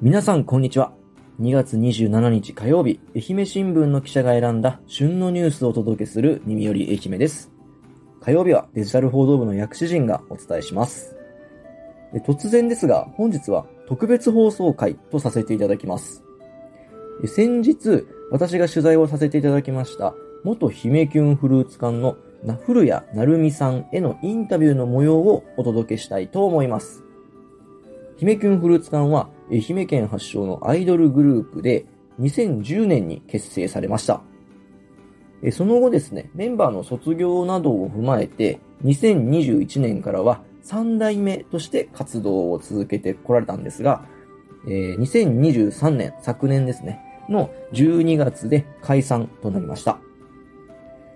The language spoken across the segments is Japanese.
皆さんこんにちは。2月27日火曜日、愛媛新聞の記者が選んだ旬のニュースをお届けする耳より愛媛です。火曜日はデジタル報道部の薬師陣がお伝えします。突然ですが、本日は特別放送会とさせていただきます。先日、私が取材をさせていただきました、元姫キュンフルーツ館のな古谷成美さんへのインタビューの模様をお届けしたいと思います。姫キュンフルーツ館は愛媛県発祥のアイドルグループで2010年に結成されました。その後ですね、メンバーの卒業などを踏まえて2021年からは3代目として活動を続けてこられたんですが、2023年、昨年ですね、の12月で解散となりました。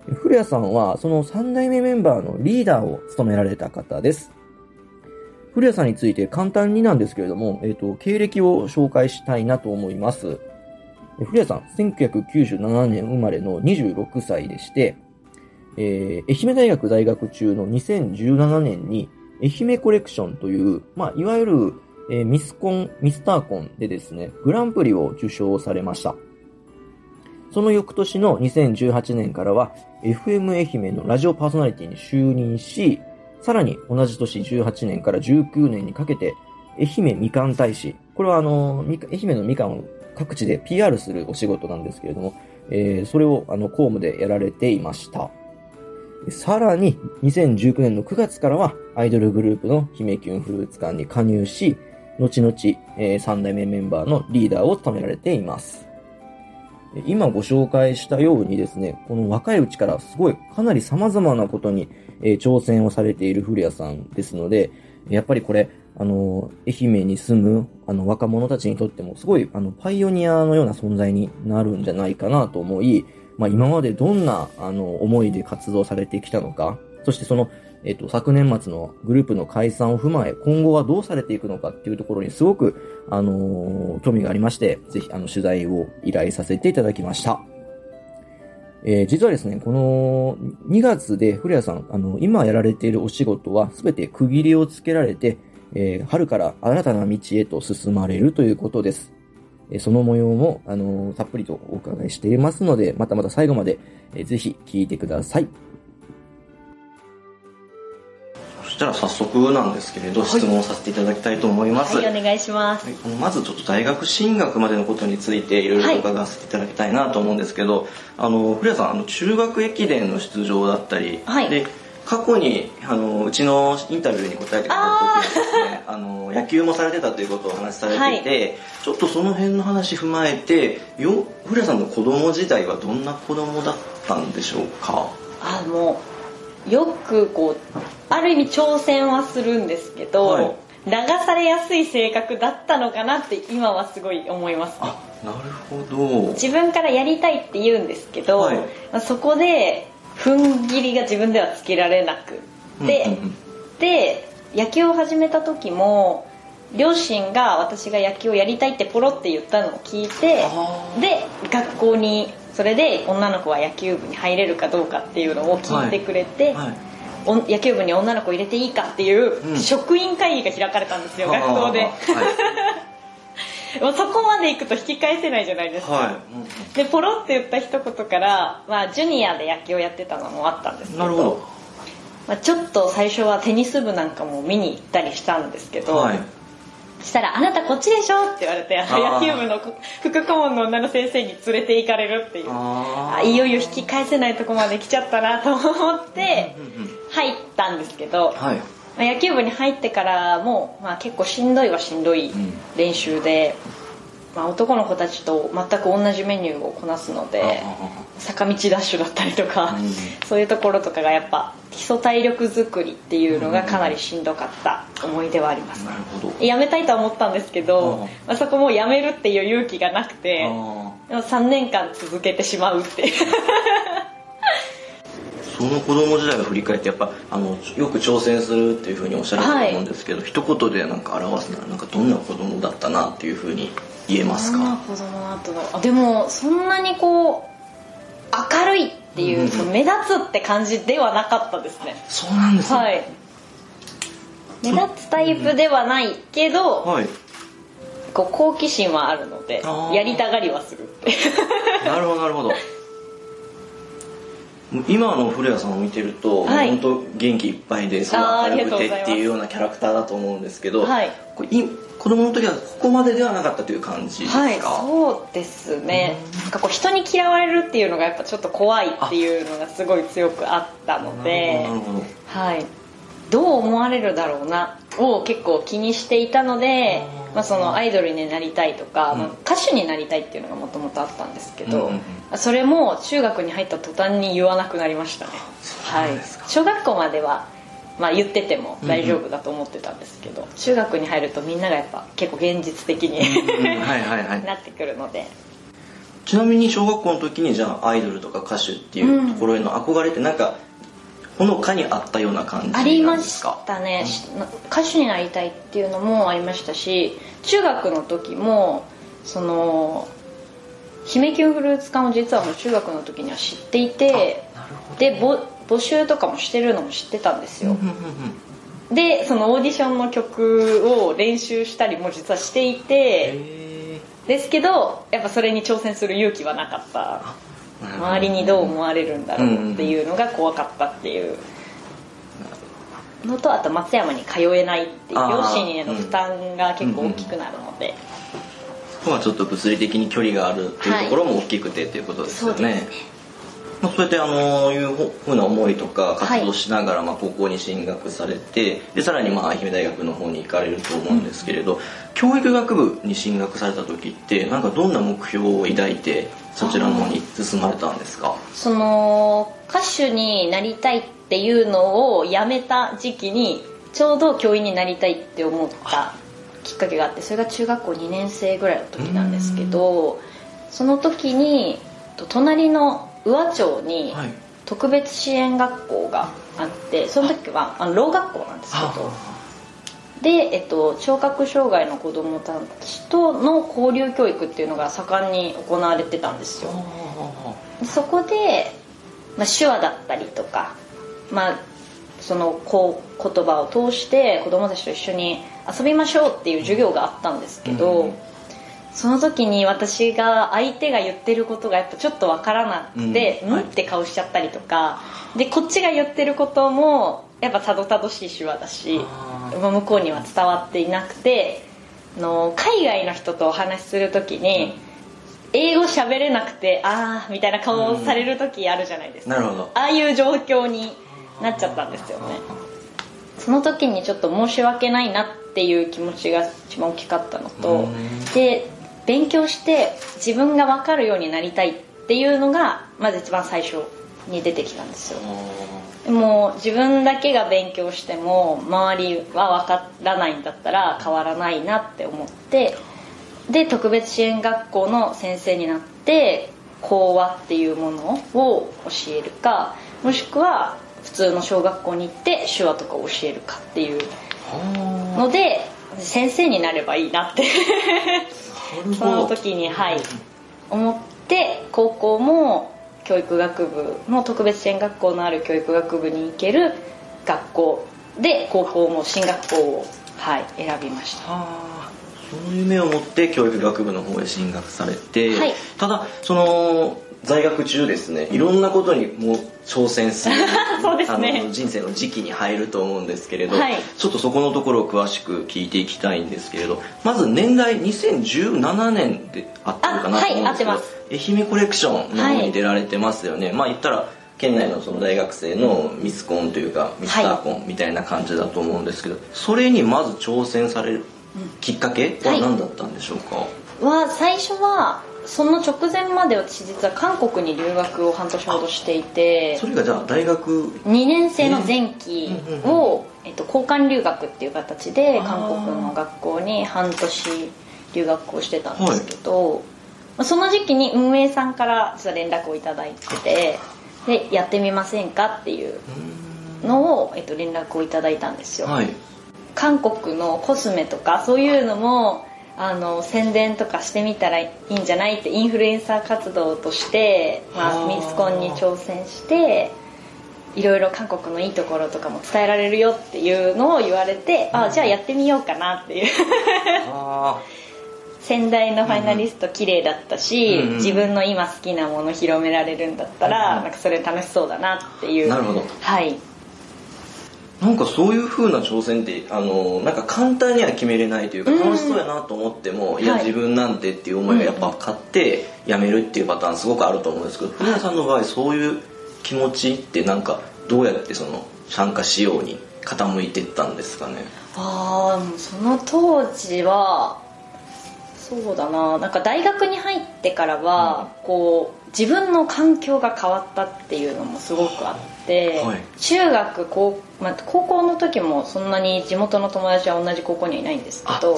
古谷さんはその3代目メンバーのリーダーを務められた方です。古谷さんについて簡単になんですけれども、えっ、と、経歴を紹介したいなと思います。古谷さん、1997年生まれの26歳でして、えー愛媛大学在学中の2017年に、愛媛コレクションという、まあ、いわゆる、えーミスコン、ミスターコンでですね、グランプリを受賞されました。その翌年の2018年からは、FM 愛媛のラジオパーソナリティに就任し、さらに同じ年18年から19年にかけて、愛媛みかん大使。これはあの、愛媛のみかんを各地で PR するお仕事なんですけれども、えーそれをあの、公務でやられていました。さらに、2019年の9月からは、アイドルグループの姫キュンフルーツ館に加入し、後々、え3代目メンバーのリーダーを務められています。今ご紹介したようにですね、この若いうちからすごいかなり様々なことに、えー挑戦をされている古谷さんですので、やっぱりこれ、あの、愛媛に住む、あの、若者たちにとっても、すごい、あの、パイオニアのような存在になるんじゃないかなと思い、まあ、今までどんな、あの、思いで活動されてきたのか、そしてその、えっ、と、昨年末のグループの解散を踏まえ、今後はどうされていくのかっていうところにすごく、あのー興味がありまして、ぜひ、あの、取材を依頼させていただきました。えー実はですね、この2月で古谷さん、あの、今やられているお仕事はすべて区切りをつけられて、えー春から新たな道へと進まれるということです。えーその模様も、あのーたっぷりとお伺いしていますので、またまた最後まで、えーぜひ聞いてください。したら早速なんですけれど、質問させていただきたいと思います。はい、お願いします。はいあのまずちょっと大学進学までのことについていろいろ伺わせていただきたいなと思うんですけど、あの古谷さんあの中学駅伝の出場だったり、はい。で過去にあのうちのインタビューに答えてくれた時にですね あの野球もされてたということをお話しされていて、ちょっとその辺の話踏まえてよ古谷さんの子供時代はどんな子供だったんでしょうか？あのよくこうある意味挑戦はするんですけど、はい。流されやすい性格だったのかなって今はすごい思いますあなるほど。自分からやりたいって言うんですけど、はい。まあそこで踏ん切りが自分ではつけられなくて、うんうんうん。で野球を始めた時も両親が私が野球をやりたいってポロって言ったのを聞いてで学校にそれで女の子は野球部に入れるかどうかっていうのを聞いてくれて、はい。お野球部に女の子入れていいかっていううん。職員会議が開かれたんですよ、学校で。はい。もうそこまで行くと引き返せないじゃないですか、はい。うん。でポロって言った一言から、まあ、ジュニアで野球をやってたのもあったんですけどなるほど。まあ、ちょっと最初はテニス部なんかも見に行ったりしたんですけど、したら「あなたこっちでしょ」って言われて野球部の副顧問の女の先生に連れて行かれるっていう。ああいよいよ引き返せないとこまで来ちゃったなと思ってうんうん入ったんですけど、はい。まあ野球部に入ってからも、まあ、結構しんどいはしんどいん練習で、まあ、男の子たちと全く同じメニューをこなすので坂道ダッシュだったりとか、うん。そういうところとかがやっぱ基礎体力作りっていうのがかなりしんどかった思い出はあります、なるほど。やめたいとは思ったんですけど、うんまあ、そこもうやめるっていう勇気がなくてあでも3年間続けてしまうってその子供時代を振り返ってやっぱあのよく挑戦するっていうふうにおっしゃると思うんですけど、一言でなんか表すならなんかどんな子供だったなっていうふうに言えますそんなか子供だったでもそんなにこう明るいっていう、うん目立つって感じではなかったですね。そうなんですね。はい。目立つタイプではないけど、はい。構好奇心はあるのでやりたがりはする。なるほどなるほど今の古谷さんを見てると、はい。本当元気いっぱいでそのあーあり早くてっていうようなキャラクターだと思うんですけど、はい。これい子供の時はここまでではなかったという感じですか、はいそうですね。なんかこう人に嫌われるっていうのがやっぱちょっと怖いっていうのがすごい強くあったのではいどう思われるだろうなを結構気にしていたので、まあ、そのアイドルになりたいとか、うん。まあ歌手になりたいっていうのがもともとあったんですけど、うんうんそれも中学に入った途端に言わなくなりましたね。はい。小学校まではまあ、言ってても大丈夫だと思ってたんですけど、中学に入るとみんながやっぱ結構現実的にうん。はいはいはい。なってくるので。ちなみに小学校の時にじゃあアイドルとか歌手っていうところへの憧れってなんかほのかにあったような感じありましたね、し歌手になりたいっていうのもありましたし中学の時もその姫キュンフルーツ館を実はもう中学の時には知っていてでぼ募集とかもしてるのも知ってたんですよ。でそのオーディションの曲を練習したりも実はしていてへですけどやっぱそれに挑戦する勇気はなかった周りにどう思われるんだろうっていうのが怖かったっていうのとあと松山に通えないっていう両親への負担が結構大きくなるので、そこはちょっと物理的に距離があるっていうところも大きくてっていうことですよね、そうですね。まあ、そうやってあのいうふうな思いとか活動しながらまあ高校に進学されて、でさらにまあ愛媛大学の方に行かれると思うんですけれど、教育学部に進学された時ってなんかどんな目標を抱いてそちらの方に進まれたんですか？その歌手になりたいっていうのをやめた時期にちょうど教員になりたいって思ったきっかけがあってそれが中学校2年生ぐらいの時なんですけどその時にと隣の宇和町にはい。特別支援学校があってその時はあのろう学校なんですけどで、えっと、聴覚障害の子どもたちとの交流教育っていうのが盛んに行われてたんですよ。でそこで、まあ、手話だったりとか、まあ、そのこう言葉を通して子どもたちと一緒に遊びましょうっていう授業があったんですけど、うんその時に私が相手が言ってることがやっぱちょっとわからなくて、ううん。んって顔しちゃったりとかでこっちが言ってることもやっぱたどたどしい手話だし向こうには伝わっていなくてあの海外の人とお話しする時に英語喋れなくてああみたいな顔をされる時あるじゃないですか、なるほど。ああいう状況になっちゃったんですよね。その時にちょっと申し訳ないなっていう気持ちが一番大きかったのとうん。で勉強して自分が分かるようになりたいっていうのがまず一番最初に出てきたんですよでも自分だけが勉強しても周りは分からないんだったら変わらないなって思ってで特別支援学校の先生になって講話っていうものを教えるかもしくは普通の小学校に行って手話とかを教えるかっていうので先生になればいいなって。その時にはい。思って高校も教育学部の特別支援学校のある教育学部に行ける学校で高校も進学校を、はい、選びました。あーその夢を持って教育学部の方へ進学されて、はい。ただその在学中ですね。いろんなことにもう挑戦する ね。あの人生の時期に入ると思うんですけれど、はい。ちょっとそこのところを詳しく聞いていきたいんですけれどまず年代2017年であってるかなと思うんですけど、合ってます。愛媛コレクションの方に出られてますよね、まあ言ったら県内のその大学生のミスコンというかミスターコンみたいな感じだと思うんですけど、それにまず挑戦されるきっかけは何だったんでしょうか、は最初はその直前まで私実は韓国に留学を半年ほどしていてそれがじゃあ大学2年生の前期を、えっと、交換留学っていう形で韓国の学校に半年留学をしてたんですけど、まあその時期に運営さんから連絡をいただいててでやってみませんかっていうのを、えっと、連絡をいただいたんですよ、はい。韓国のコスメとかそういうのもあの宣伝とかしてみたらいいんじゃない？ってインフルエンサー活動として、まあ、はあミスコンに挑戦していろいろ韓国のいいところとかも伝えられるよっていうのを言われて、あじゃあやってみようかなっていう。あ仙台 のファイナリスト綺麗だったし、うんうん自分の今好きなもの広められるんだったら、うん。なんかそれ楽しそうだなっていう。なるほど。はいなんかそういう風な挑戦ってあのなんか簡単には決めれないというかうん。楽しそうやなと思っても、い。い自分なんてっていう思いがやっぱ勝ってやめるっていうパターンすごくあると思うんですけど古谷さんの場合そういう気持ちってなんかどうやってその参加しように傾いていったんですかね？ああその当時はそうだな。なんか大学に入ってからは、こう自分の環境が変わったっていうのもすごくあって、はい。中学高,、まあ、高校の時もそんなに地元の友達は同じ高校にはいないんですけど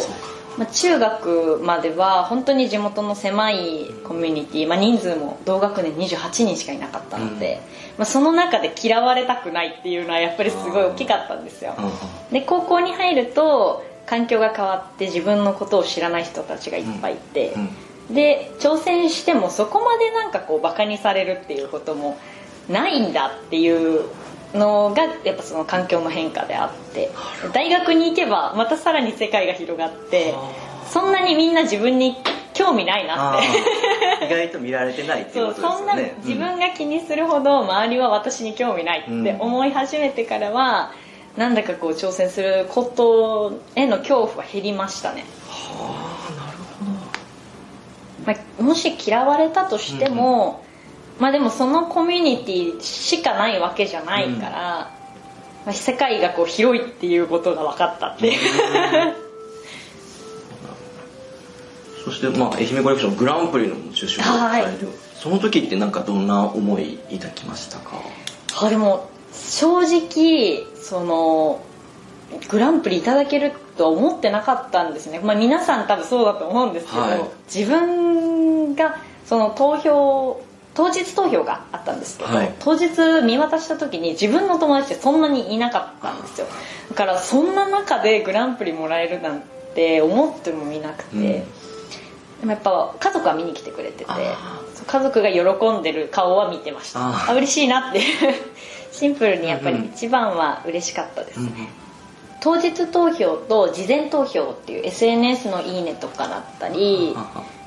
まあ、中学までは本当に地元の狭いコミュニティ、まあ、人数も同学年28人しかいなかったので、まあ、その中で嫌われたくないっていうのはやっぱりすごい大きかったんですよ。で高校に入ると環境が変わって自分のことを知らない人たちがいっぱいいて、で挑戦してもそこまでなんかこうバカにされるっていうこともないんだっていうのがやっぱその環境の変化であって大学に行けばまたさらに世界が広がってそんなにみんな自分に興味ないなって。意外と見られてないっていうことですよね。自分が気にするほど周りは私に興味ないって思い始めてからは、なんだかこう挑戦することへの恐怖は減りましたね、まあ、もし嫌われたとしても、まあでもそのコミュニティしかないわけじゃないから、まあ、世界がこう広いっていうことが分かったっていう、そして、まあ、愛媛コレクショングランプリの受賞されて、その時ってなんかどんな思い抱きましたか？あでも正直そのグランプリいただけるとは思ってなかったんですね、まあ、皆さん多分そうだと思うんですけど、はい。自分がその投票当日投票があったんですけど、はい。当日見渡した時に自分の友達ってそんなにいなかったんですよ。だからそんな中でグランプリもらえるなんて思ってもみなくて、うん。でもやっぱ家族は見に来てくれてて家族が喜んでる顔は見てました。あ嬉しいなっていう。シンプルにやっぱり一番は嬉しかったですね、当日投票と事前投票っていう SNS の「いいね」とかだったり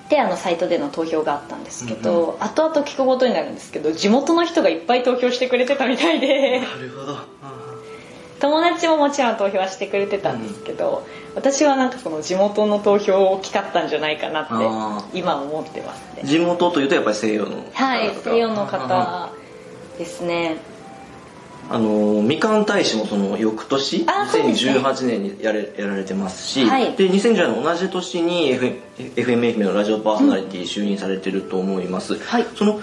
であのサイトでの投票があったんですけど、後々聞くことになるんですけど地元の人がいっぱい投票してくれてたみたいで。なるほど。友達ももちろん投票はしてくれてたんですけど、私はなんかその地元の投票大きかったんじゃないかなあって今思ってますね。地元というとやっぱり西洋の方はい西洋の方ですねあのみかん大使もその翌年あそうですね。2018年にやれやられてますし、はい。で2010年の同じ年に FM, FM 愛媛のラジオパーソナリティ就任されてると思います、はい。その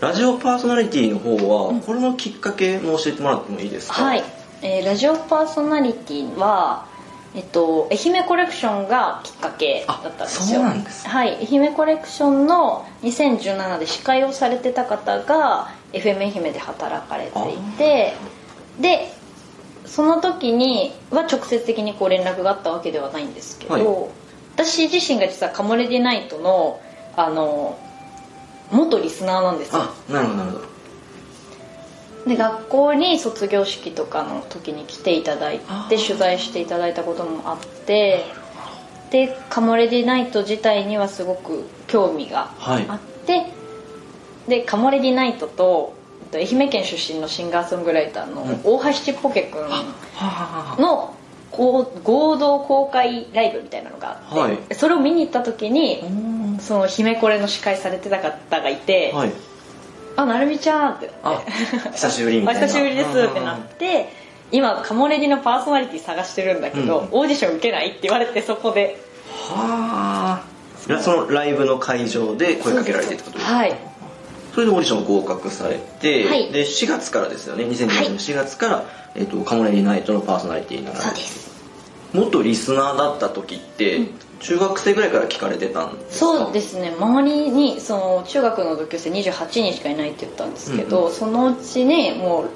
ラジオパーソナリティの方は、これのきっかけも教えてもらってもいいですか？はい、えーラジオパーソナリティは、えっと、愛媛コレクションがきっかけだったんですよ。あそうなんです。はい。愛媛コレクションの2017で司会をされてた方が FM 愛媛で働かれていてでその時には直接的にこう連絡があったわけではないんですけど、はい。私自身が実はカモレディナイトのあの元リスナーなんですよ。あなるほどなるほど。で学校に卒業式とかの時に来ていただいあて取材していただいたこともあってでカモレディナイト自体にはすごく興味がはい。あって、でカモレディナイトとと愛媛県出身のシンガーソングライターの大橋ちっぽけくんのこう合同公開ライブみたいなのがあって、はい。それを見に行った時にはその姫コレの司会されてた方がいて「はい。あなるみちゃん」ってなっあて久しぶりみたいな。お久しぶりですってなって今カモレディのパーソナリティ探してるんだけど、うん。オーディション受けないって言われてそこで。はあ。そのライブの会場で声かけられてってことですか？はいそれでオーディション合格されて、はい。で4月からですよね。2020はい。年の4月から、えっとカモレディナイトのパーソナリティになられて。そうです。元リスナーだった時って、中学生ぐらいから聞かれてたんですか？そうですね。周りにその中学の同級生28人しかいないって言ったんですけど、うんそのうちにもう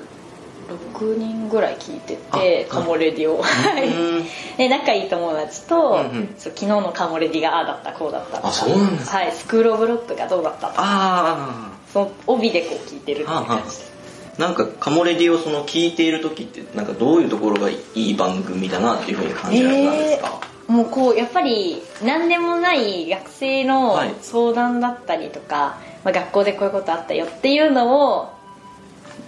6人ぐらい聞いててあカモレディを。はい。うんで仲いい友達と、うんうん。そう昨日のカモレディがああだったこうだったあそうなんですか。はい。スクール・オブ・ロックがどうだったとか。あその帯でこう聞いてるって感じで。あなんかカモレディをその聞いている時ってなんかどういうところがいい番組だなっていうふうに感じられたんですか、えーもうこうやっぱり何でもない学生のはい。相談だったりとか、まあ、学校でこういうことあったよっていうのを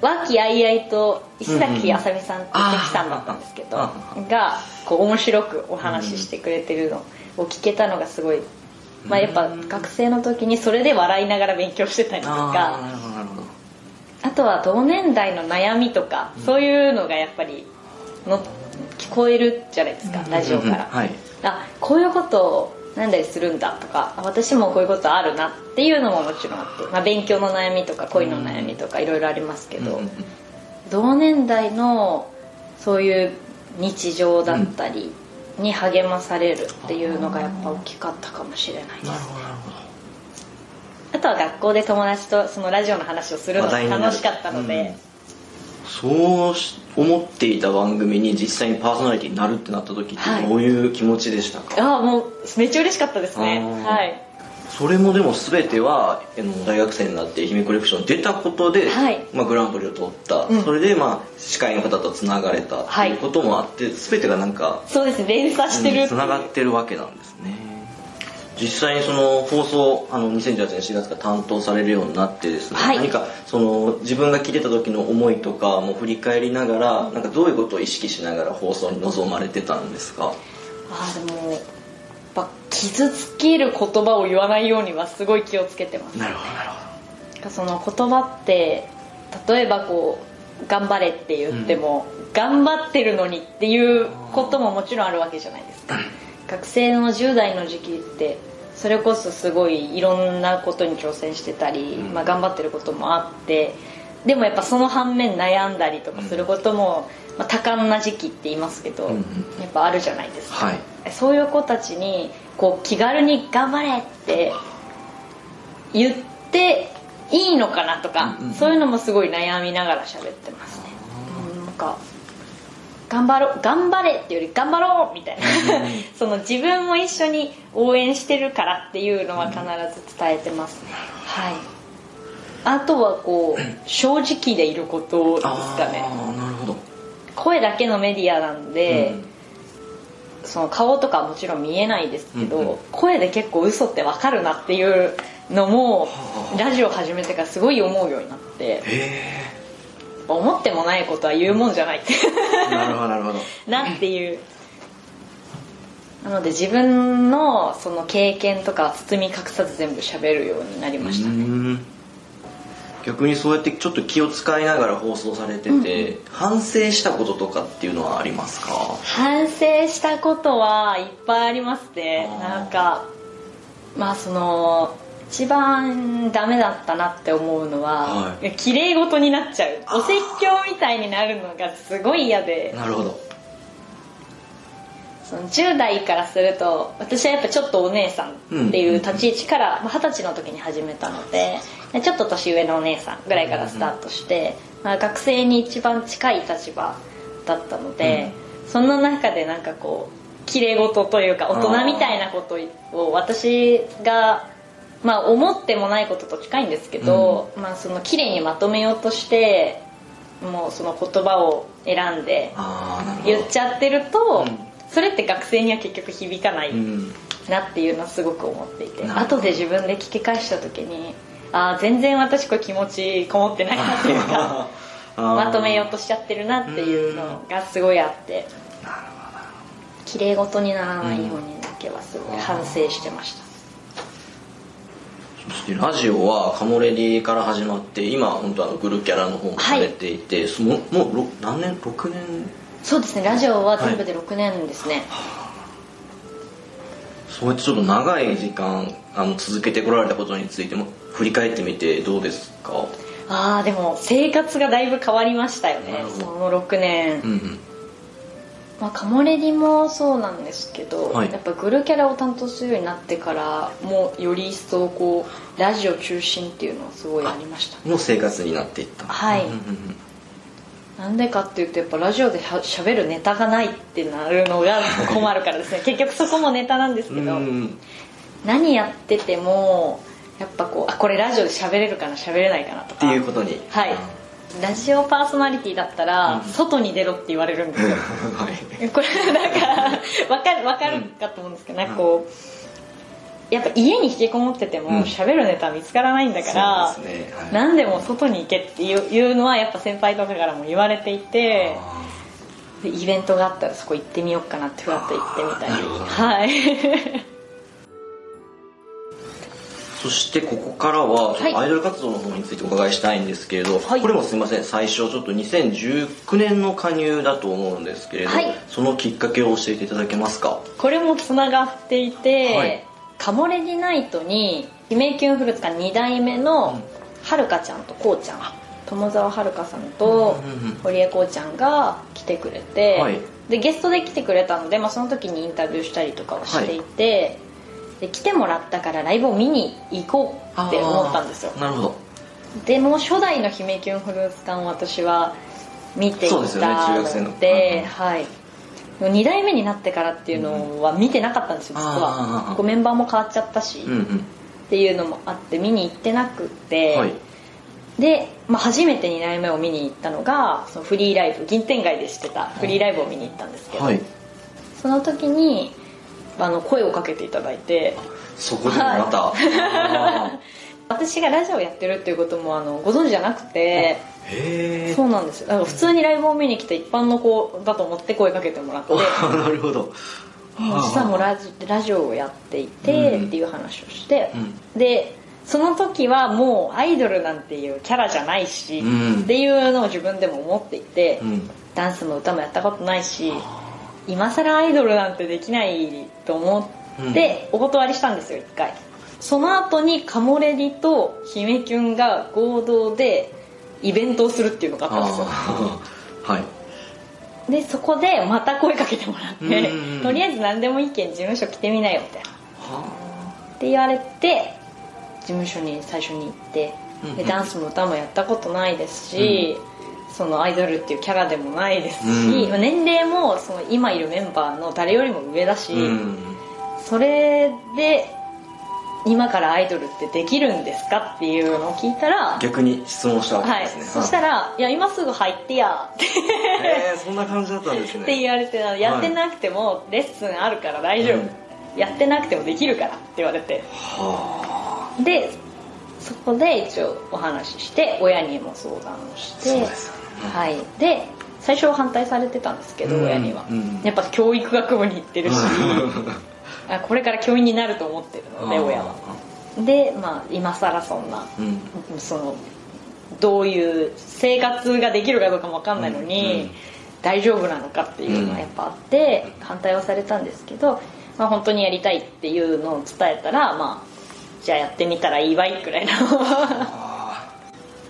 和気あいあいと石崎あさみさんって関さんだったんですけど、あ。がこう面白くお話ししてくれてるのを聞けたのがすごい、まあ、やっぱ学生の時にそれで笑いながら勉強してたりとか。あとは同年代の悩みとか、そういうのがやっぱりの聞こえるじゃないですか、ラジオから、はい。あこういうことをなんだりするんだとかあ私もこういうことあるなっていうのももちろんあって、まあ、勉強の悩みとか恋の悩みとかいろいろありますけど、同年代のそういう日常だったりに励まされるっていうのがやっぱ大きかったかもしれないです。あとは学校で友達とそのラジオの話をするのが楽しかったので、そうし思っていた番組に実際にパーソナリティになるってなった時はい。ってどういう気持ちでしたか、ああもうめっちゃ嬉しかったですね。はいそれもでも全てはあの大学生になって愛媛コレクション出たことで、はい。まあ、グランプリを取った、うん。それでまあ司会の方とつながれたってはいいうこともあって、全てがなんかそうですね。連鎖してるっていう。つながってるわけなんですね。実際にその放送あの2018年4月から担当されるようになってですね、はい。何かその自分が聞いてた時の思いとかも振り返りながらなんかどういうことを意識しながら放送に臨まれてたんですか？ああでもぱ傷つける言葉を言わないようにはすごい気をつけてます。なるほどなるほその言葉って例えばこう頑張れって言っても、頑張ってるのにっていうことももちろんあるわけじゃないですか。学生の10代の時期ってそれこそすごいいろんなことに挑戦してたり、うん。まあ、頑張ってることもあってでもやっぱその反面悩んだりとかすることも、まあ、多感な時期って言いますけど、うんうん。やっぱあるじゃないですか、はい。そういう子たちにこう気軽に「頑張れ!」って言っていいのかなとか、うんうんそういうのもすごい悩みながら喋ってますね、うんなんか頑張ろう頑張れっていうより頑張ろうみたいな。その自分も一緒に応援してるからっていうのは必ず伝えてますね、はい。あとはこう 正直でいることですかね声だけのメディアなんで、うん。その顔とかはもちろん見えないですけど、うんうん。声で結構嘘ってわかるなっていうのもはあ。ラジオ始めてからすごい思うようになって思ってもないことは言うもんじゃないって。なるほどなるほど。なっていう。なので自分のその経験とかは包み隠さず全部喋るようになりましたうーん逆にそうやってちょっと気を使いながら放送されてて、反省したこととかっていうのはありますか？反省したことはいっぱいありますね。なんかまあその一番ダメだったなって思うのは、はい。綺麗事になっちゃう。お説教みたいになるのがすごい嫌で。なるほどその10代からすると私はやっぱちょっとお姉さんっていう立ち位置からまあ二十歳の時に始めたのでちょっと年上のお姉さんぐらいからスタートして、まあ、学生に一番近い立場だったので、その中でなんかこう綺麗事というか大人みたいなことを私がまあ思ってもないことと近いんですけど、まあその綺麗にまとめようとしてもうその言葉を選んで言っちゃってると、うんそれって学生には結局響かないうん。なっていうのはすごく思っていて、なるほど。後で自分で聞き返した時にああ全然私これ気持ちこもってないなっていうかまとめようとしちゃってるなっていうのがすごいあって。綺麗事にならないようにだけはすごい反省してました、そしてラジオはカモレディから始まって今本当あのグルキャラの方もされていて、そのもうろ何年？6年？そうですねラジオは全部で6年ですね、そうやってちょっと長い時間あの続けてこられたことについても振り返ってみてどうですか？ああでも生活がだいぶ変わりましたよね。その6年、うんうん。まあ、カモレディもそうなんですけど、はい。やっぱグルキャラを担当するようになってからもうより一層こうラジオ中心っていうのはすごいありましたの生活になっていった。はい。うんうんうんなんでかっていうとやっぱラジオでしゃべるネタがないってなるのが困るからですね。結局そこもネタなんですけど、うん何やっててもやっぱこうあこれラジオで喋れるかな喋れないかなとか。っていうことに。はい。ラジオパーソナリティだったら、外に出ろって言われるんですよ。はい。これなんかわかるわかるかと思うんですけど、なんかこうやっぱ家に引きこもっててもうん。喋るネタ見つからないんだから、そうですねはい。何でも外に行けっていうのはやっぱ先輩とかからも言われていてイベントがあったらそこ行ってみようかなってふわっと行ってみたり。なるほどはい。ー そしてここからはアイドル活動の方についてお伺いしたいんですけれど、はい。これもすみません。最初ちょっと2019年の加入だと思うんですけれど、はい。そのきっかけを教えていただけますか？これもつながっていて、はいカモレディナイトに姫キュンフルーツ館2代目のはるかちゃんとこうちゃん友沢はるかさんと堀江こうちゃんが来てくれて、はい。でゲストで来てくれたので、まあ、その時にインタビューしたりとかをしていて、で来てもらったからライブを見に行こうって思ったんですよ。なるほど。でも初代の姫キュンフルーツ館を私は見ていたそうでね中学生の。ので、はい2代目になってからっていうのは見てなかったんですよ実は。こうメンバーも変わっちゃったし、うんうん。っていうのもあって見に行ってなくて、はい。で、まあ、初めて2代目を見に行ったのがそのフリーライブ銀天街でしてたフリーライブを見に行ったんですけど、はい。その時にあの声をかけていただいてそこでもまた、あ 私がラジオやってるっていうこともあのご存知じゃなくてそうなんです。よだから普通にライブを見に来た一般の子だと思って声かけてもらって。なるほど。もう実はもうラジラジオをやっていてうんっていう話をして、うでその時はもうアイドルなんていうキャラじゃないし、うん。っていうのを自分でも思っていて、うん。ダンスも歌もやったことないし今更アイドルなんてできないと思ってお断りしたんですよ一回。その後にカモレディと姫キュンが合同でイベントをするっていうのがあったんですよ。はい。でそこでまた声かけてもらってうんとりあえず何でもいいけん事務所来てみなよみたいな。はって言われて事務所に最初に行ってうんでダンスも歌もやったことないですし、そのアイドルっていうキャラでもないですし、うん。まあ年齢もその今いるメンバーの誰よりも上だし、うん。それで今からアイドルってできるんですかっていうのを聞いたら、逆に質問したわはいけですね、そしたら「いや今すぐ入ってや」って。へえそんな感じだったんですね。って言われてやってなくてもレッスンあるから大丈夫、うん。やってなくてもできるからって言われて。はでそこで一応お話しして親にも相談をして。そうですよね。はい。で最初は反対されてたんですけど、うん。親には、うん。やっぱ教育学部に行ってるし。あ これから教員になると思ってるので親は。でまあ今更そんなうん。そのどういう生活ができるかどうかも分かんないのに、うん。うん。大丈夫なのかっていうのはやっぱあって、反対はされたんですけど、まあ、本当にやりたいっていうのを伝えたらまあじゃあやってみたらいいわいくらいの。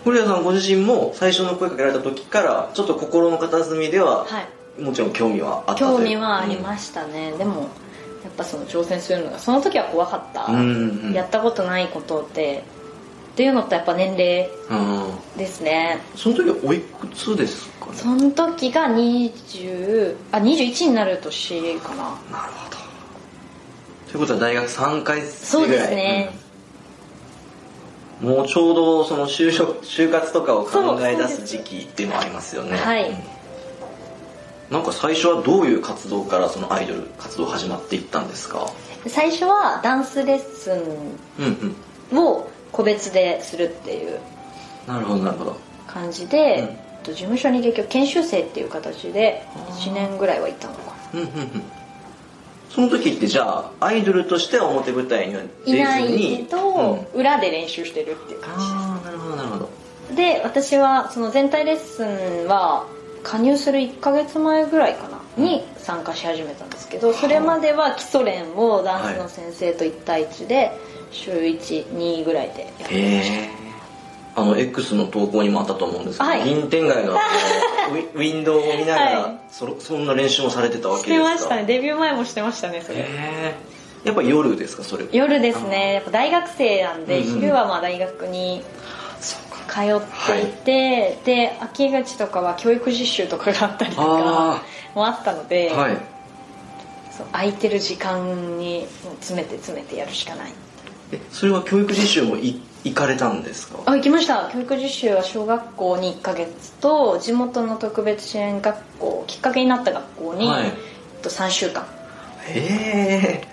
古谷さんご自身も最初の声かけられた時からちょっと心の片隅では、はい。もちろん興味はあった興味はありす、ましたね、でもぱその挑戦するのがその時は怖かった、うんうんうん。やったことないことでっていうのとやっぱ年齢うんですね。その時はおいくつですかね？その時が20あ21になる年かな。なるほど。ということは大学3回そう生ぐらい。ですね、うん。もうちょうどその就職就活とかを考え出す時期っていうのはありますよね。はいなんか最初はどういう活動からそのアイドル活動始まっていったんですか？最初はダンスレッスンを個別でするっていうなるほどなるほど。感じで、うん。えっと事務所に結局研修生っていう形で1年ぐらいはいたのかな。うんうんうん。その時ってじゃあアイドルとしては表舞台には出ずに？いないけど、うん。裏で練習してるっていう感ああなるほどなるほど。じで私はその全体レッスンは加入する1ヶ月前ぐらいかなに参加し始めたんですけどそれまでは基礎練をダンスの先生と1対1で週12ぐらいでやってました。へえ。あの X の投稿にもあったと思うんですけど、はい。銀天街の ウィンドウを見ながら、はい。そそんな練習もされてたわしけですか？てましたね。デビュー前もしてましたねそれ。へえ。やっぱ夜ですかそれ夜ですね。やっぱ大学生なんで、うんうん。昼はまあ大学に通っていて、で秋口とかは教育実習とかがあったりとかあもあったので、はい。そう空いてる時間に詰めて詰めてやるしかない。えそれは教育実習も行かれたんですか？あ行きました。教育実習は小学校に1ヶ月と地元の特別支援学校きっかけになった学校に、はい、えっと3週間。へえ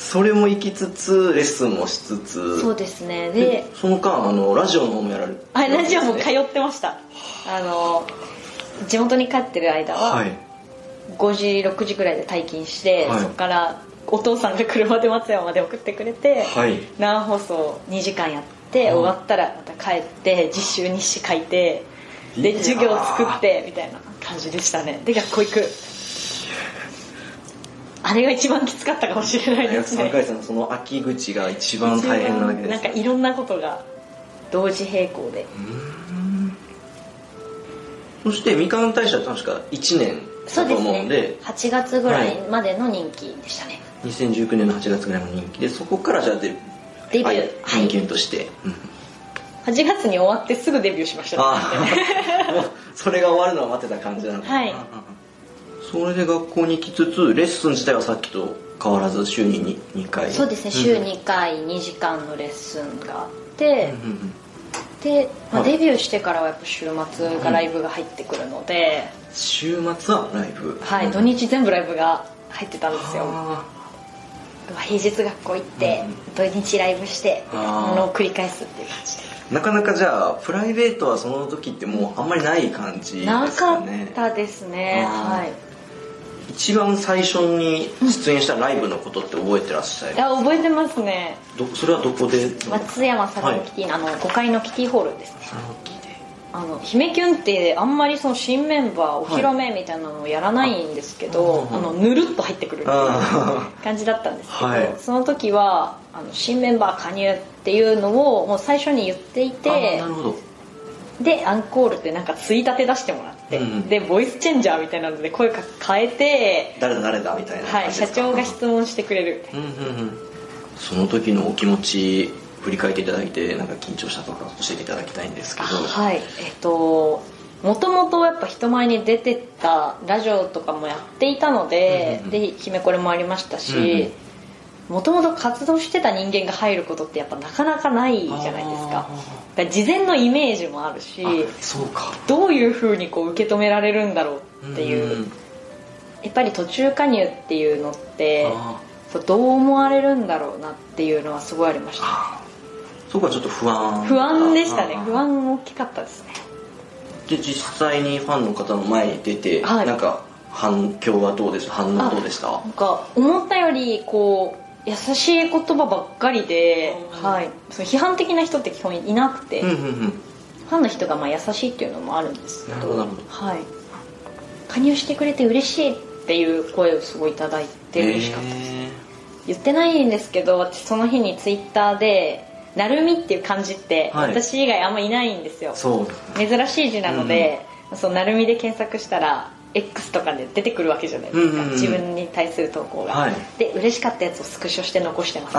それも行きつつレッスンもしつつ。そうですね。でその間あのラジオの方もやられて、ね、はいラジオも通ってました。あ。の地元に帰ってる間は、はい、5時6時ぐらいで退勤して、はい、そこからお父さんが車で松山まで送ってくれて、はい、生放送2時間やって終わったらまた帰って実習日誌書いてで授業作ってみたいな感じでしたね。で学校行くあれが一番きつかったかもしれないですね。3回生のその秋口が一番大変なわけです、なんかいろんなことが同時並行で。そしてみかん大社確か1年だと思うんで。で、ね、8月ぐらいまでの人気でしたね、はい、2019年の8月ぐらいの人気でそこからじゃあデデビュー、はい、人間として、うん。8月に終わってすぐデビューしました、ね、それが終わるのを待ってた感じなのはいそれで学校に行きつつレッスン自体はさっきと変わらず週に 2, 2回。そうですね週2回2時間のレッスンがあって、で、まあ、デビューしてからはやっぱ週末がライブが入ってくるので、週末はライブ。はい土日全部ライブが入ってたんですよ。平日学校行って、土日ライブしてものを繰り返すっていう感じで。なかなかじゃあプライベートはその時ってもうあんまりない感じですかね。なかったですね。はい一番最初に出演したライブのことって覚えてらっしゃる、いや覚えてますね。どそれはどこで？松山サロンキティ、はい、あの5階のキティホールですね。あの姫キュンってあんまりその新メンバーお披露目みたいなのをやらないんですけど、はい、あのぬるっと入ってくる感じだったんですけど、はい、その時はあの新メンバー加入っていうのをもう最初に言っていてでアンコールってなんかついたて出してもらって、うん、でボイスチェンジャーみたいなので声か変えて誰だ誰だみたいなはい社長が質問してくれる、うんうんうん、その時のお気持ち振り返っていただいてなんか緊張したとか教えていただきたいんですけど。はい。えっともともとやっぱ人前に出てたラジオとかもやっていたので、うんうん、で姫これもありましたしもともと活動してた人間が入ることってやっぱなかなかないじゃないですかか事前のイメージもあるしそうか。どういうふうにこう受け止められるんだろうっていう、うやっぱり途中加入っていうのってどう思われるんだろうなっていうのはすごいありました。そこはちょっと不安不安でしたね。不安大きかったですね。で実際にファンの方の前に出て、はい、なんか反響はどうでした？反応どうでした？なんか思ったよりこう優しい言葉ばっかりで、はい、その批判的な人って基本いなくて、うんうんうん、ファンの人がまあ優しいっていうのもあるんですけどはい、加入してくれて嬉しいっていう声をすごい頂いて嬉しかったです。言ってないんですけど私その日にツイッターでなるみっていう漢字って私以外あんまいないんですよ、珍しい字なので、うん、そうなるみで検索したら X とかで出てくるわけじゃないですか、うんうんうん、自分に対する投稿が、はい、で嬉しかったやつをスクショして残してます。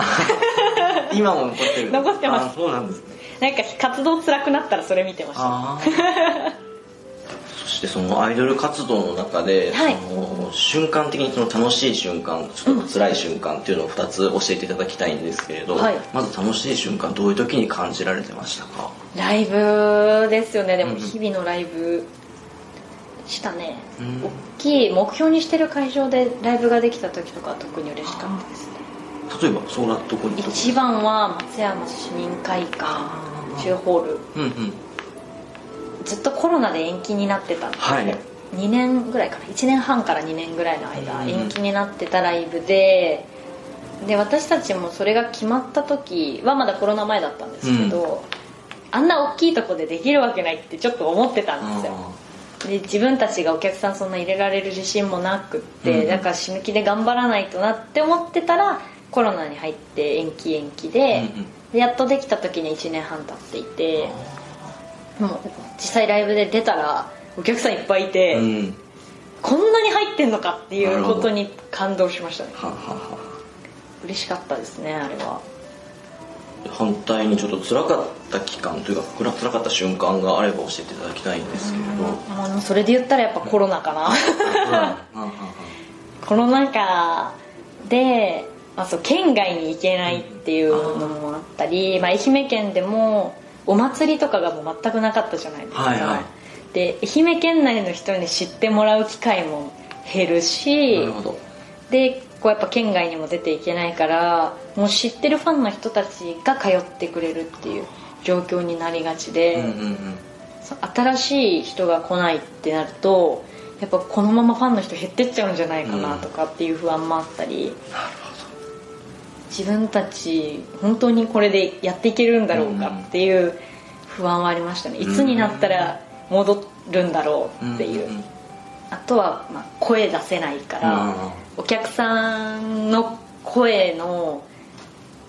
今も残ってる。残ってます。そうなんですね。なんか活動辛くなったらそれ見てました。してそのアイドル活動の中で、はい、その瞬間的にその楽しい瞬間ちょっと辛い瞬間っていうのを2つ教えていただきたいんですけれど、はい、まず楽しい瞬間どういう時に感じられてましたか？ライブですよね。でも日々のライブしたね、うん、大きい目標にしてる会場でライブができた時とか特に嬉しかったですね。例えばそうなとこに一番は松山市民会館中ホール、うんうん。ずっとコロナで延期になってたんですはい、2年ぐらいかな。1年半から2年ぐらいの間延期になってたライブでで私たちもそれが決まった時はまだコロナ前だったんですけど、うん、あんな大きいとこでできるわけないってちょっと思ってたんですよで自分たちがお客さんそんな入れられる自信もなくって、うん、だから死ぬ気で頑張らないとなって思ってたらコロナに入って延期延期でうんでやっとできた時に1年半経っていてもう実際ライブで出たらお客さんいっぱいいて、うん、こんなに入ってんのかっていうことに感動しましたね。ははは嬉しかったですねあれは反対にちょっと辛かった期間というか辛かった瞬間があれば教えていただきたいんですけれど。あのそれで言ったらやっぱコロナかな。コロナ禍であそう県外に行けないっていうのもあったり、まあ、愛媛県でもお祭りとかがもう全くなかったじゃないですか、はいはい。で愛媛県内の人に知ってもらう機会も減るしなるほど。でこうやっぱ県外にも出ていけないからもう知ってるファンの人たちが通ってくれるっていう状況になりがちで、うんうんうん。新しい人が来ないってなるとやっぱこのままファンの人減ってっちゃうんじゃないかなとかっていう不安もあったり、自分たち本当にこれでやっていけるんだろうかっていう不安はありましたね。いつになったら戻るんだろうっていう、うんうんあとはまあ声出せないから、うんお客さんの声の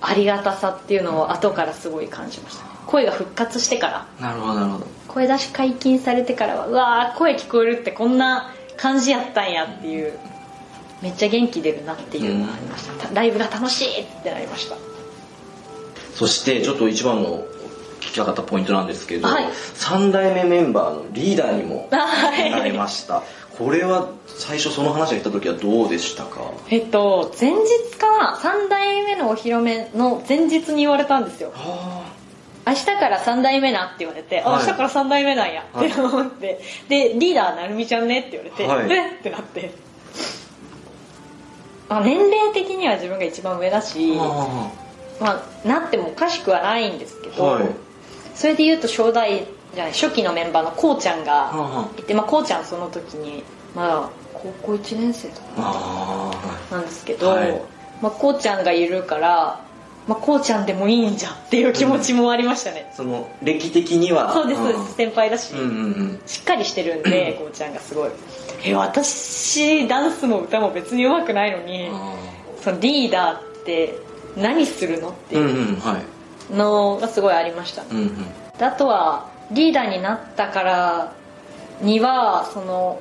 ありがたさっていうのを後からすごい感じました声が復活してから。なるほどなるほど。声出し解禁されてからはうわー声聞こえるってこんな感じやったんやっていうめっちゃ元気出るなっていうのがありました、ライブが楽しいってなりました。そしてちょっと一番の聞きたかったポイントなんですけど、はい。3代目メンバーのリーダーにもはい。なりましたこれは最初その話が来た時はどうでしたか？えっと前日かな3代目のお披露目の前日に言われたんですよ。は明日から3代目なって言われて、あはい。明日から3代目なんやって思って、でリーダーなるみちゃんねって言われて、はい。えっ？てなって。あ年齢的には自分が一番上だし、あまあ、なってもおかしくはないんですけど、はい。それで言うと初代じゃない初期のメンバーのこうちゃんがはいて、まあ、こうちゃんその時にまだ高校1年生とかあなんですけど、はい。まあ、こうちゃんがいるから、まあ、こうちゃんでもいいんじゃんっていう気持ちもありましたね、その歴的には。そうですそう先輩だし、うんうんうん。しっかりしてるんで こうちゃんがすごい。え私ダンスも歌も別に上手くないのにあそのリーダーって何するのっていうのがすごいありましたね。うんうん。であとはリーダーになったからにはその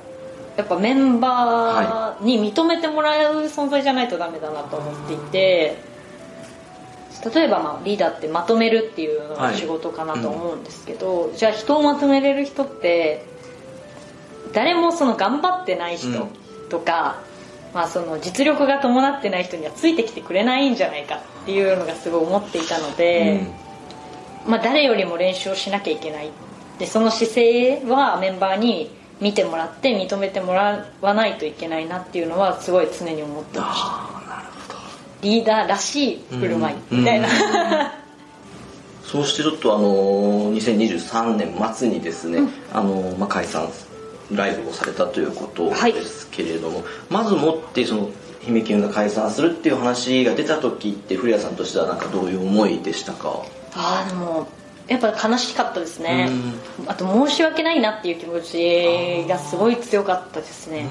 やっぱメンバーに認めてもらう存在じゃないとダメだなと思っていて例えばまあリーダーってまとめるっていうのが仕事かなと思うんですけど、じゃあ人をまとめれる人って誰もその頑張ってない人とか、まあ、その実力が伴ってない人にはついてきてくれないんじゃないかっていうのがすごい思っていたので。まあ、誰よりも練習をしなきゃいけないでその姿勢はメンバーに見てもらって認めてもらわないといけないなっていうのはすごい常に思ってましたああなるほど。リーダーらしい振る舞いみたいな、そうしてちょっとあの2023年末にですね、あのまあ、解散ライブをされたということですけれども、まずもってその姫キュンが解散するっていう話が出た時って古谷さんとしてはなんかどういう思いでしたか？ああでもやっぱ悲しかったですね。あと申し訳ないなっていう気持ちがすごい強かったですね。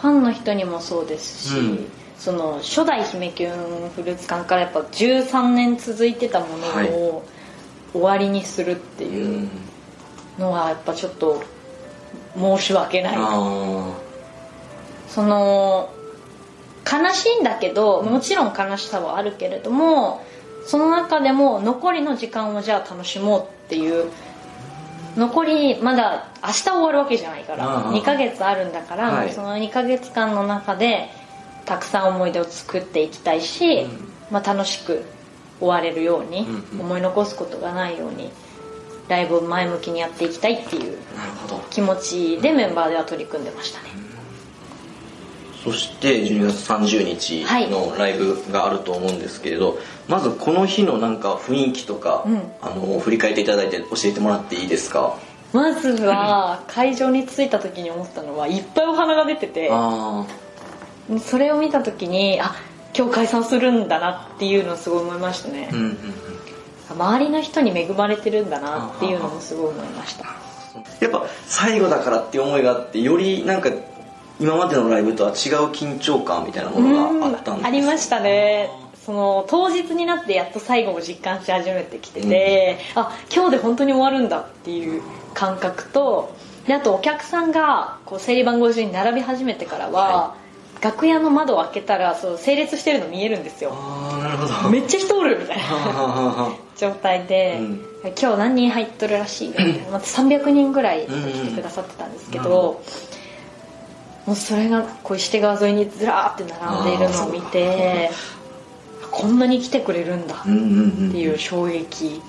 ファンの人にもそうですし、うん。その初代姫キュンフルーツ館からやっぱ13年続いてたものはい。を終わりにするってういうん。のはやっぱちょっと申し訳ない。あその悲しいんだけどもちろん悲しさはあるけれどもその中でも残りの時間をじゃあ楽しもうっていう。残りまだ明日終わるわけじゃないから。ああ2ヶ月あるんだから、はい。その2ヶ月間の中でたくさん思い出を作っていきたいし、まあ、楽しく終われるように、うんうん。思い残すことがないようにライブを前向きにやっていきたいっていう気持ちでメンバーでは取り組んでましたね。そして12月30日のライブがあると思うんですけれど、まずこの日のなんか雰囲気とか、うん。あの振り返っていただいて教えてもらっていいですか？まずは会場に着いた時に思ったのはいっぱいお花が出ててあそれを見た時にあ今日解散するんだなっていうのをすごい思いましたね。うんうん周りの人に恵まれてるんだなっていうのもすごい思いました。やっぱ最後だからっていう思いがあってよりなんか今までのライブとは違う緊張感みたいなものがあったんです。ありましたね。その当日になってやっと最後を実感し始めてきてて、あ今日で本当に終わるんだっていう感覚とであとお客さんがこう整理番号順に並び始めてからは、楽屋の窓を開けたらそう整列してるの見えるんですよ。ああなるほど。めっちゃ人おるみたいなあ状態で、うん。今日何人入っとるらしいよみたいな。また300人ぐらい来てくださってたんですけど、もうそれがこう石手川沿いにずらーって並んでいるのを見てこんなに来てくれるんだっていう衝撃、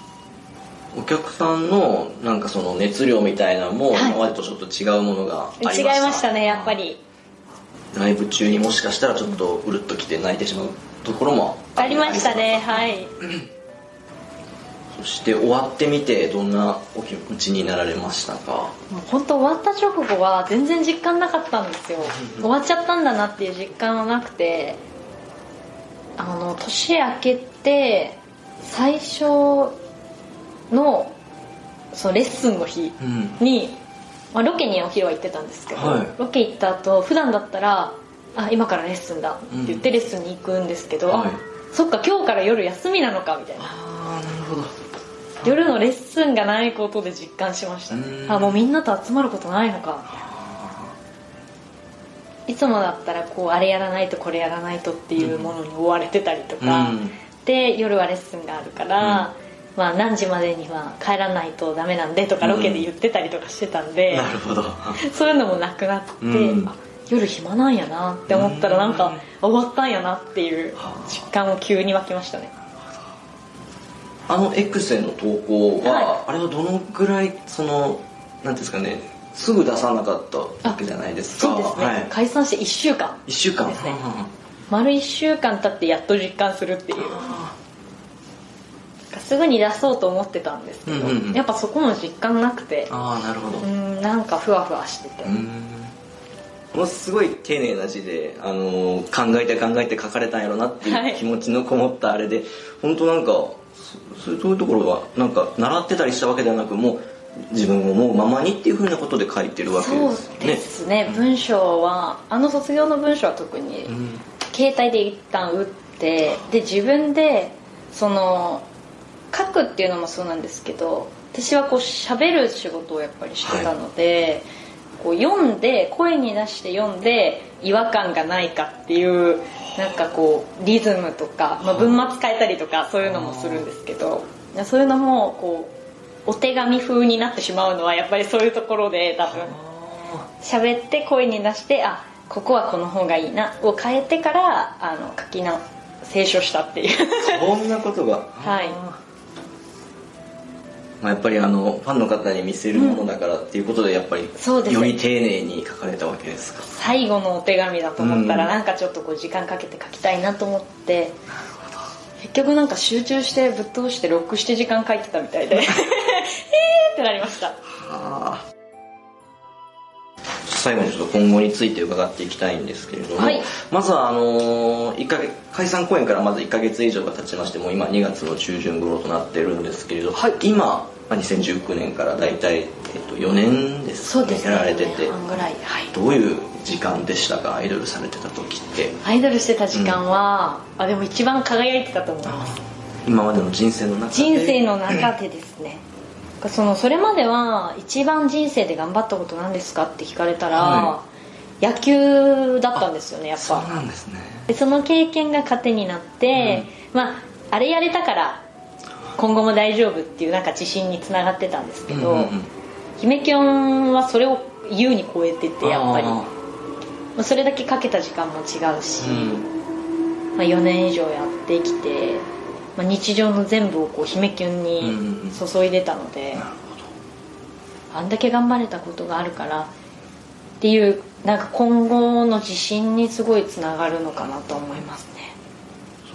お客さんのなんかその熱量みたいなのも今までとちょっと違うものがありました、違いましたねやっぱり。ライブ中にもしかしたらちょっとうるっときて泣いてしまうところもありましたねはい そして終わってみてどんなお気持ちになられましたか？本当終わった直後は全然実感なかったんですよ。終わっちゃったんだなっていう実感はなくてあの年明けて最初のそのレッスンの日に、うん、まあ、ロケにお昼は行ってたんですけど、はい、ロケ行った後普段だったら「あ今からレッスンだ」って言ってレッスンに行くんですけど、うんはい、そっか今日から夜休みなのかみたいな。あなるほど夜のレッスンがないことで実感しました、あもうみんなと集まることないのか。いつもだったらこうあれやらないとこれやらないとっていうものに追われてたりとか、うん、で夜はレッスンがあるから、まあ、何時までには帰らないとダメなんでとかロケで言ってたりとかしてたんで、うん、なるほど。そういうのもなくなって、うん、夜暇なんやなって思ったらなんか終わったんやなっていう実感を急に湧きましたねあの X への投稿は、はい、あれはどのぐらいそのなんですかねすぐ出さなかったわけじゃないですか。そうですね、はい、解散して1週間。1週間。ですね。丸1週間経ってやっと実感するっていう。すぐに出そうと思ってたんですけど、うんうんうん、やっぱそこも実感なくてああなるほど。うんなんかふわふわしてて。ものすごい丁寧な字で、あのー、考えて考えて書かれたんやろなっていう気持ちのこもったあれで、はい、本当なんかそういうところはなんか習ってたりしたわけではなくもう自分を思うままにっていうふうなことで書いてるわけですね。ですね、文章はあの卒業の文章は特に、うん、携帯で一旦打ってで自分でその書くっていうのもそうなんですけど私はこう喋る仕事をやっぱりしてたので、はい、こう読んで声に出して読んで違和感がないかっていうなんかこうリズムとか、まあ、文末変えたりとかそういうのもするんですけどそういうのもこうお手紙風になってしまうのはやっぱりそういうところで多分。喋って声に出してあここはこの方がいいなを変えてからあの書き直清書したっていう。そんなことが。はいまあ、やっぱりあのファンの方に見せるものだからっていうことでやっぱり、より丁寧に書かれたわけですか。最後のお手紙だと思ったら、なんかちょっとこう時間かけて書きたいなと思って。結局なんか集中してぶっ通して67時間書いてたみたいで。えーってなりました。はあ。最後にちょっと今後について伺っていきたいんですけれども、はい、まずはあの1か月解散公演からまず1か月以上が経ちましても今2月の中旬頃となってるんですけれど、はい、今2019年から大体、えっと、4年ですね、ね、やられてて、はい、どういう時間でしたか？アイドルされてた時って。アイドルしてた時間は、うん、あでも一番輝いてたと思います。今までの人生の中で。人生の中でですね。そのそれまでは一番人生で頑張ったこと何ですかって聞かれたら、はい、野球だったんですよねやっぱ。そうなんですね。でその経験が糧になって、うん、まああれやれたから今後も大丈夫っていうなんか自信につながってたんですけど、うんうんうん、姫きょんはそれを優に超えててやっぱり。まあ、それだけかけた時間も違うし、うん、まあ、4年以上やってきてまあ、日常の全部をこう姫キュンに注いでたので、うんうん、あんだけ頑張れたことがあるからっていうなんか今後の自信にすごいつながるのかなと思います。ね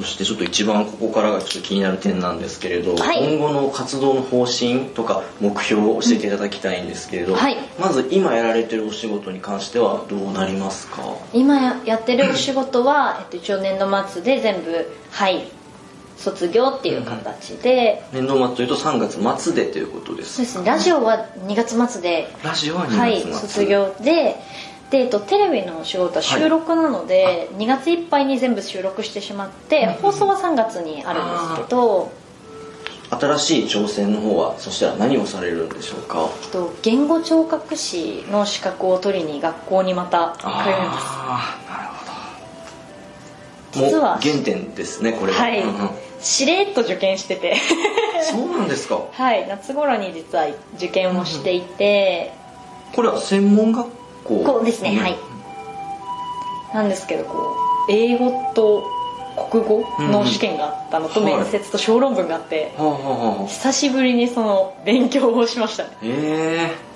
そしてちょっと一番ここからがちょっと気になる点なんですけれど、はい、今後の活動の方針とか目標を教えていただきたいんですけれど、うんはい、まず今やられてるお仕事に関してはどうなりますか？今やってるお仕事は、えっと、一応年度末で全部はい卒業っていう形で、年度末というと3月末でということですそうですね。ラジオは2月末でラジオは2月末、はい、卒業でで、えっと、テレビの仕事は収録なので、はい、2月いっぱいに全部収録してしまって、放送は3月にあるんですけど新しい挑戦の方はそしたら何をされるんでしょうか、えっと、言語聴覚士の資格を取りに学校にまた通います。ああなるほど。実は原点ですねこれは。はい、しれっと受験してて。そうなんですか？はい。夏頃に実は受験をしていて、うん、これは専門学校？こう。ですね、はい。なんですけどこう英語と国語の試験があったのと、うん面接と小論文があって、はあはあはあ久しぶりにその勉強をしましたね。へえ。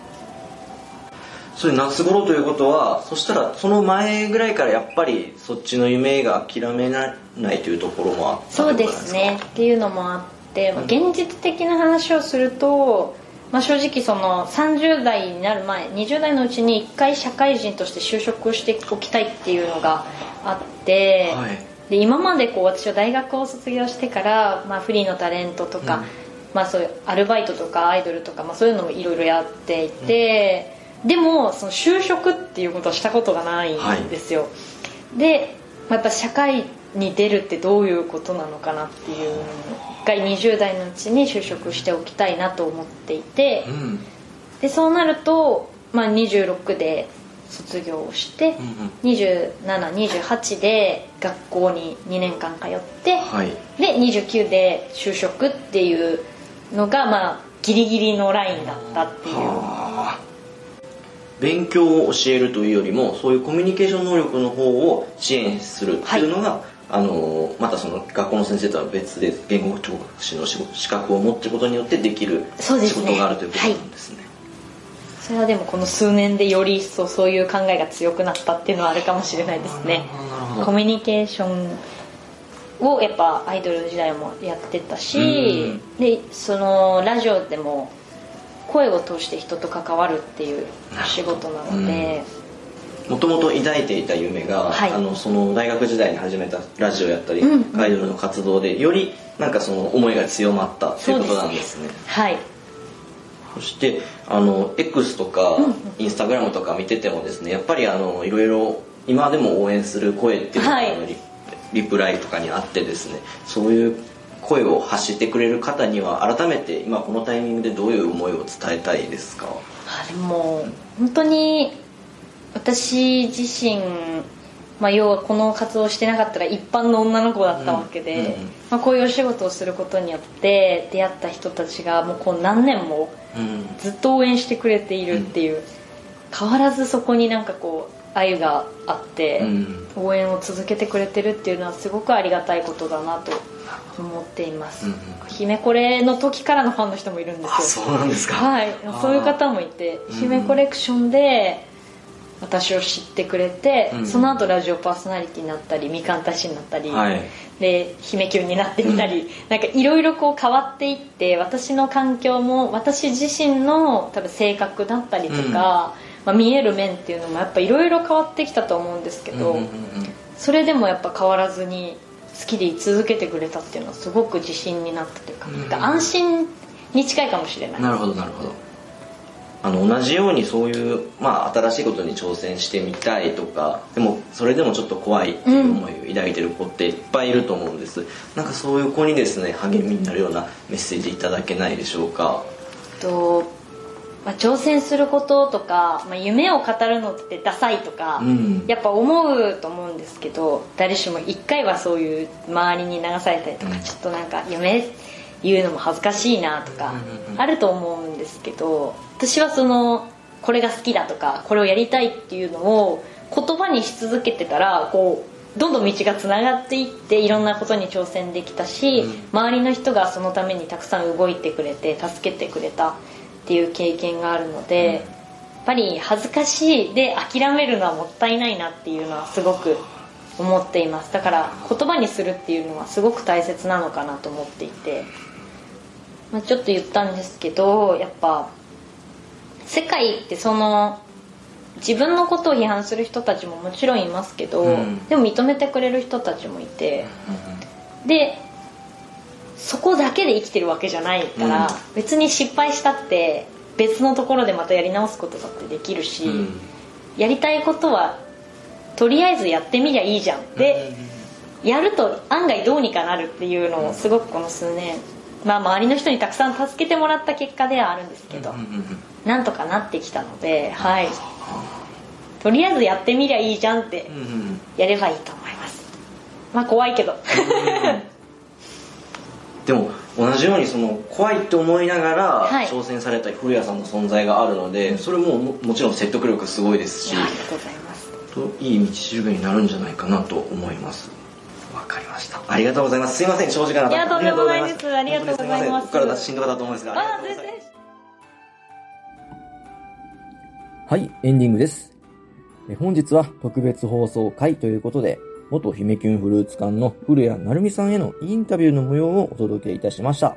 それ夏頃ということはそしたらその前ぐらいからやっぱりそっちの夢が諦めないというところもあったそうですね。っていうのもあって、まあ現実的な話をすると、まあ、正直その30代になる前20代のうちに一回社会人として就職をしておきたいっていうのがあって、はい。で今までこう私は大学を卒業してから、まあ、フリーのタレントとか、うん。まあ、そういうアルバイトとかアイドルとか、まあ、そういうのもいろいろやっていて、でもその就職っていうことはしたことがないんですよ、で、まあ、やっぱ社会に出るってどういうことなのかなっていうのが20代のうちに就職しておきたいなと思っていてうん。でそうなると、まあ、26で卒業をして、うんうん。2728で学校に2年間通って、はい。で29で就職っていうのがまあギリギリのラインだったっていう。はあ。勉強を教えるというよりもそういうコミュニケーション能力の方を支援するっていうのが、あのまたその学校の先生とは別で言語聴覚士の資格を持ってることによってできる仕事があるということなんですね。それはでもこの数年でより一層そういう考えが強くなったっていうのはあるかもしれないですね。コミュニケーションをやっぱアイドル時代もやってたし、うん。でそのラジオでも声を通して人と関わるっていう仕事なので、もともと抱いていた夢が、はい。あのその大学時代に始めたラジオやったり、うんアイドルの活動でよりなんかその思いが強まったということなんですね。はい。そしてあの X とか、インスタグラムとか見ててもですねやっぱりあのいろいろ今でも応援する声っていうのが、はい。あのリリプライとかにあってですねそういう声を発してくれる方には改めて今このタイミングでどういう思いを伝えたいですか？あでも本当に私自身、まあ、要はこの活動をしてなかったら一般の女の子だったわけで、うんうんまあ、こういうお仕事をすることによって出会った人たちがもうこう何年もうん。ずっと応援してくれているっていう、変わらずそこになんかこう愛があって、うん。応援を続けてくれてるっていうのはすごくありがたいことだなと思っています、うんうん。姫これの時からのファンの人もいるんですよ。あそうなんですか。はい。そういう方もいてうん。姫コレクションで私を知ってくれて、うん。その後ラジオパーソナリティになったりみかん大使になったり、はい。で姫キュンになってみたり、なんかいろいろこう変わっていって私の環境も私自身の多分性格だったりとか、うん。まあ、見える面っていうのもやっぱいろいろ変わってきたと思うんですけど、うんうんうんそれでもやっぱ変わらずに好きでい続けてくれたっていうのはすごく自信になったというか,、うん。安心に近いかもしれない。なるほどなるほどあの同じようにそういう、まあ、新しいことに挑戦してみたいとかでもそれでもちょっと怖いっていう思いを抱いてる子っていっぱいいると思うんです、なんかそういう子にですね励みになるようなメッセージいただけないでしょうか？と、まあ、挑戦することとか、まあ、夢を語るのってダサいとか、うん。やっぱ思うと思うんですけど誰しも一回はそういう周りに流されたりとか、うん。ちょっとなんか夢言うのも恥ずかしいなとか、あると思うんですけど私はそのこれが好きだとかこれをやりたいっていうのを言葉にし続けてたらこうどんどん道がつながっていっていろんなことに挑戦できたし、うん。周りの人がそのためにたくさん動いてくれて助けてくれたっていう経験があるので、うん。やっぱり恥ずかしいで諦めるのはもったいないなっていうのはすごく思っています。だから言葉にするっていうのはすごく大切なのかなと思っていて、まあ、ちょっと言ったんですけどやっぱ世界ってその自分のことを批判する人たちももちろんいますけど、うん。でも認めてくれる人たちもいてでそこだけで生きてるわけじゃないから、うん。別に失敗したって別のところでまたやり直すことだってできるし、うん。やりたいことはとりあえずやってみりゃいいじゃん。で、やると案外どうにかなるっていうのをすごくこの数年、まあ、周りの人にたくさん助けてもらった結果ではあるんですけど、うんうんうんなんとかなってきたのではい。とりあえずやってみりゃいいじゃんってやればいいと思います。まあ怖いけど。でも同じようにその怖いって思いながらはい。挑戦された古谷さんの存在があるので、それもももちろん説得力すごいですしありがとうございます。といい道しるべになるんじゃないかなと思いますわかりました。ありがとうございます。すいません長時間いやとんでもないです。ありがとうございます。ここからしんどかったと思うんです。があ全然はい、エンディングです。え本日は特別放送回ということで、元姫キュンフルーツ館の古谷成美さんへのインタビューの模様をお届けいたしました。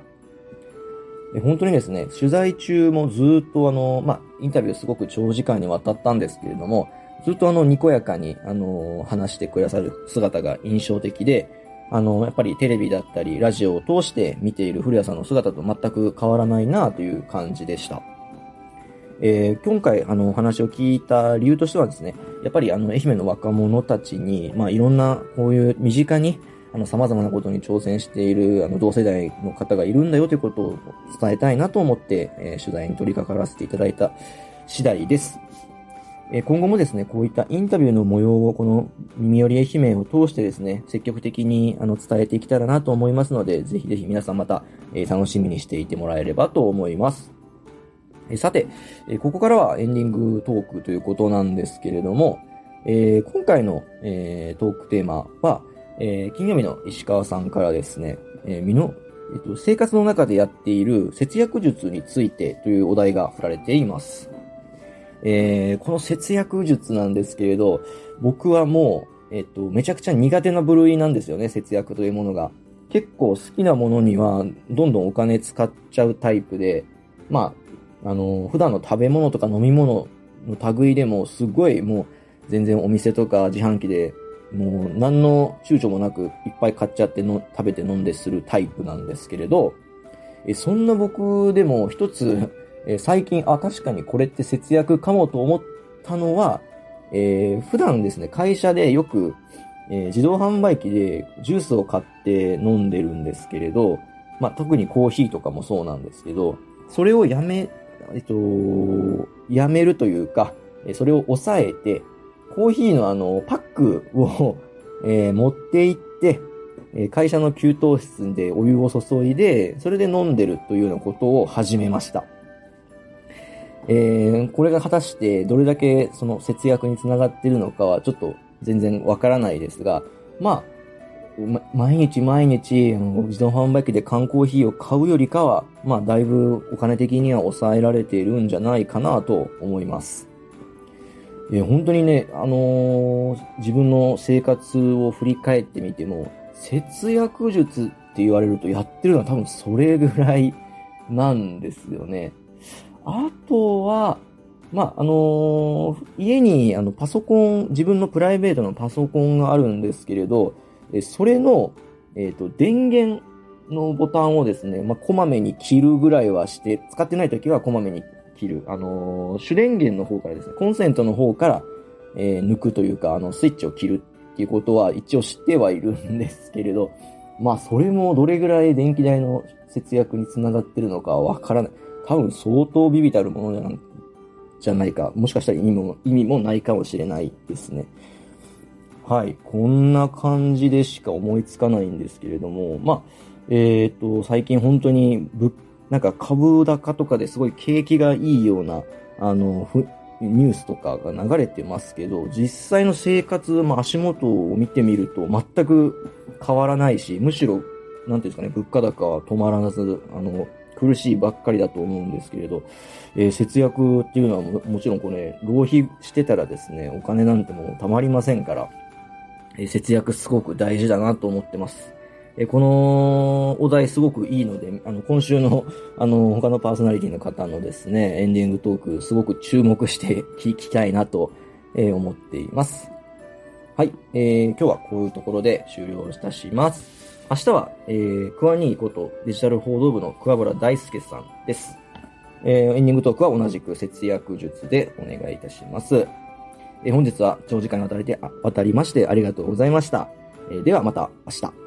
え本当にですね、取材中もずっとあの、まあ、インタビューすごく長時間にわたったんですけれども、ずっとあの、にこやかに、あの、話してくださる姿が印象的で、あの、やっぱりテレビだったり、ラジオを通して見ている古谷さんの姿と全く変わらないなという感じでした。えー今回、あの、お話を聞いた理由としてはですね、やっぱりあの、愛媛の若者たちに、まあ、いろんな、こういう身近に、あの、様々なことに挑戦している、あの、同世代の方がいるんだよということを伝えたいなと思って、えー取材に取り掛からせていただいた次第です。え今後もですね、こういったインタビューの模様をこの耳寄り愛媛を通してですね、積極的にあの伝えていけたらなと思いますので、ぜひぜひ皆さんまた、え楽しみにしていてもらえればと思います。えさて、えここからはエンディングトークということなんですけれども、えー今回の、えートークテーマは、えー金曜日の石川さんからですね、え身の、えっと、生活の中でやっている節約術についてというお題が振られています。えーこの節約術なんですけれど、僕はもう、えっと、めちゃくちゃ苦手な部類なんですよね、節約というものが。結構好きなものには、どんどんお金使っちゃうタイプで、まあ、あの、普段の食べ物とか飲み物の類でも、すごいもう、全然お店とか自販機で、もう何の躊躇もなくいっぱい買っちゃっての食べて飲んでするタイプなんですけれど、えそんな僕でも一つ、え最近、あ、確かにこれって節約かもと思ったのは、えー普段ですね、会社でよく、えー自動販売機でジュースを買って飲んでるんですけれど、まあ、特にコーヒーとかもそうなんですけど、それをやめ、えっと、やめるというか、それを抑えて、コーヒーのあの、パックを、えー持って行って、会社の給湯室でお湯を注いで、それで飲んでるというようなことを始めました。えーこれが果たしてどれだけその節約につながってるのかはちょっと全然わからないですが、まあ、ま毎日毎日あの自動販売機で缶コーヒーを買うよりかは、まあだいぶお金的には抑えられているんじゃないかなと思います。えー本当にね、あのー自分の生活を振り返ってみても、節約術って言われるとやってるのは多分それぐらいなんですよね。あとは、まあ、あのー家にあのパソコン、自分のプライベートのパソコンがあるんですけれど、えそれの、えっ、と、電源のボタンをですね、まあ、こまめに切るぐらいはして、使ってない時はこまめに切る。あのー主電源の方からですね、コンセントの方から、え抜くというか、あの、スイッチを切るっていうことは一応知ってはいるんですけれど、まあ、それもどれぐらい電気代の節約につながってるのかはわからない。多分相当ビビたるものじゃんじゃないか。もしかしたら意味も、意味もないかもしれないですね。はい。こんな感じでしか思いつかないんですけれども、まあ、えっ、と、最近本当にぶ、なんか株高とかですごい景気がいいような、あの、ふニュースとかが流れてますけど、実際の生活、まあ、足元を見てみると全く変わらないし、むしろ、なんていうんですかね、物価高は止まらず、あの、苦しいばっかりだと思うんですけれど、えー節約っていうのはもちろんこれ、浪費してたらですね、お金なんてもうたまりませんから、えー節約すごく大事だなと思ってます。えーこのお題すごくいいので、あの、今週の、あの、他のパーソナリティの方のですね、エンディングトーク、すごく注目して 聞きたいなと、え思っています。はい、えー今日はこういうところで終了いたします。明日は、えー、クワニーことデジタル報道部の桑原大輔さんです。えーエンディングトークは同じく節約術でお願いいたします。えー本日は長時間にわたりて、あ渡りましてありがとうございました。えーではまた明日。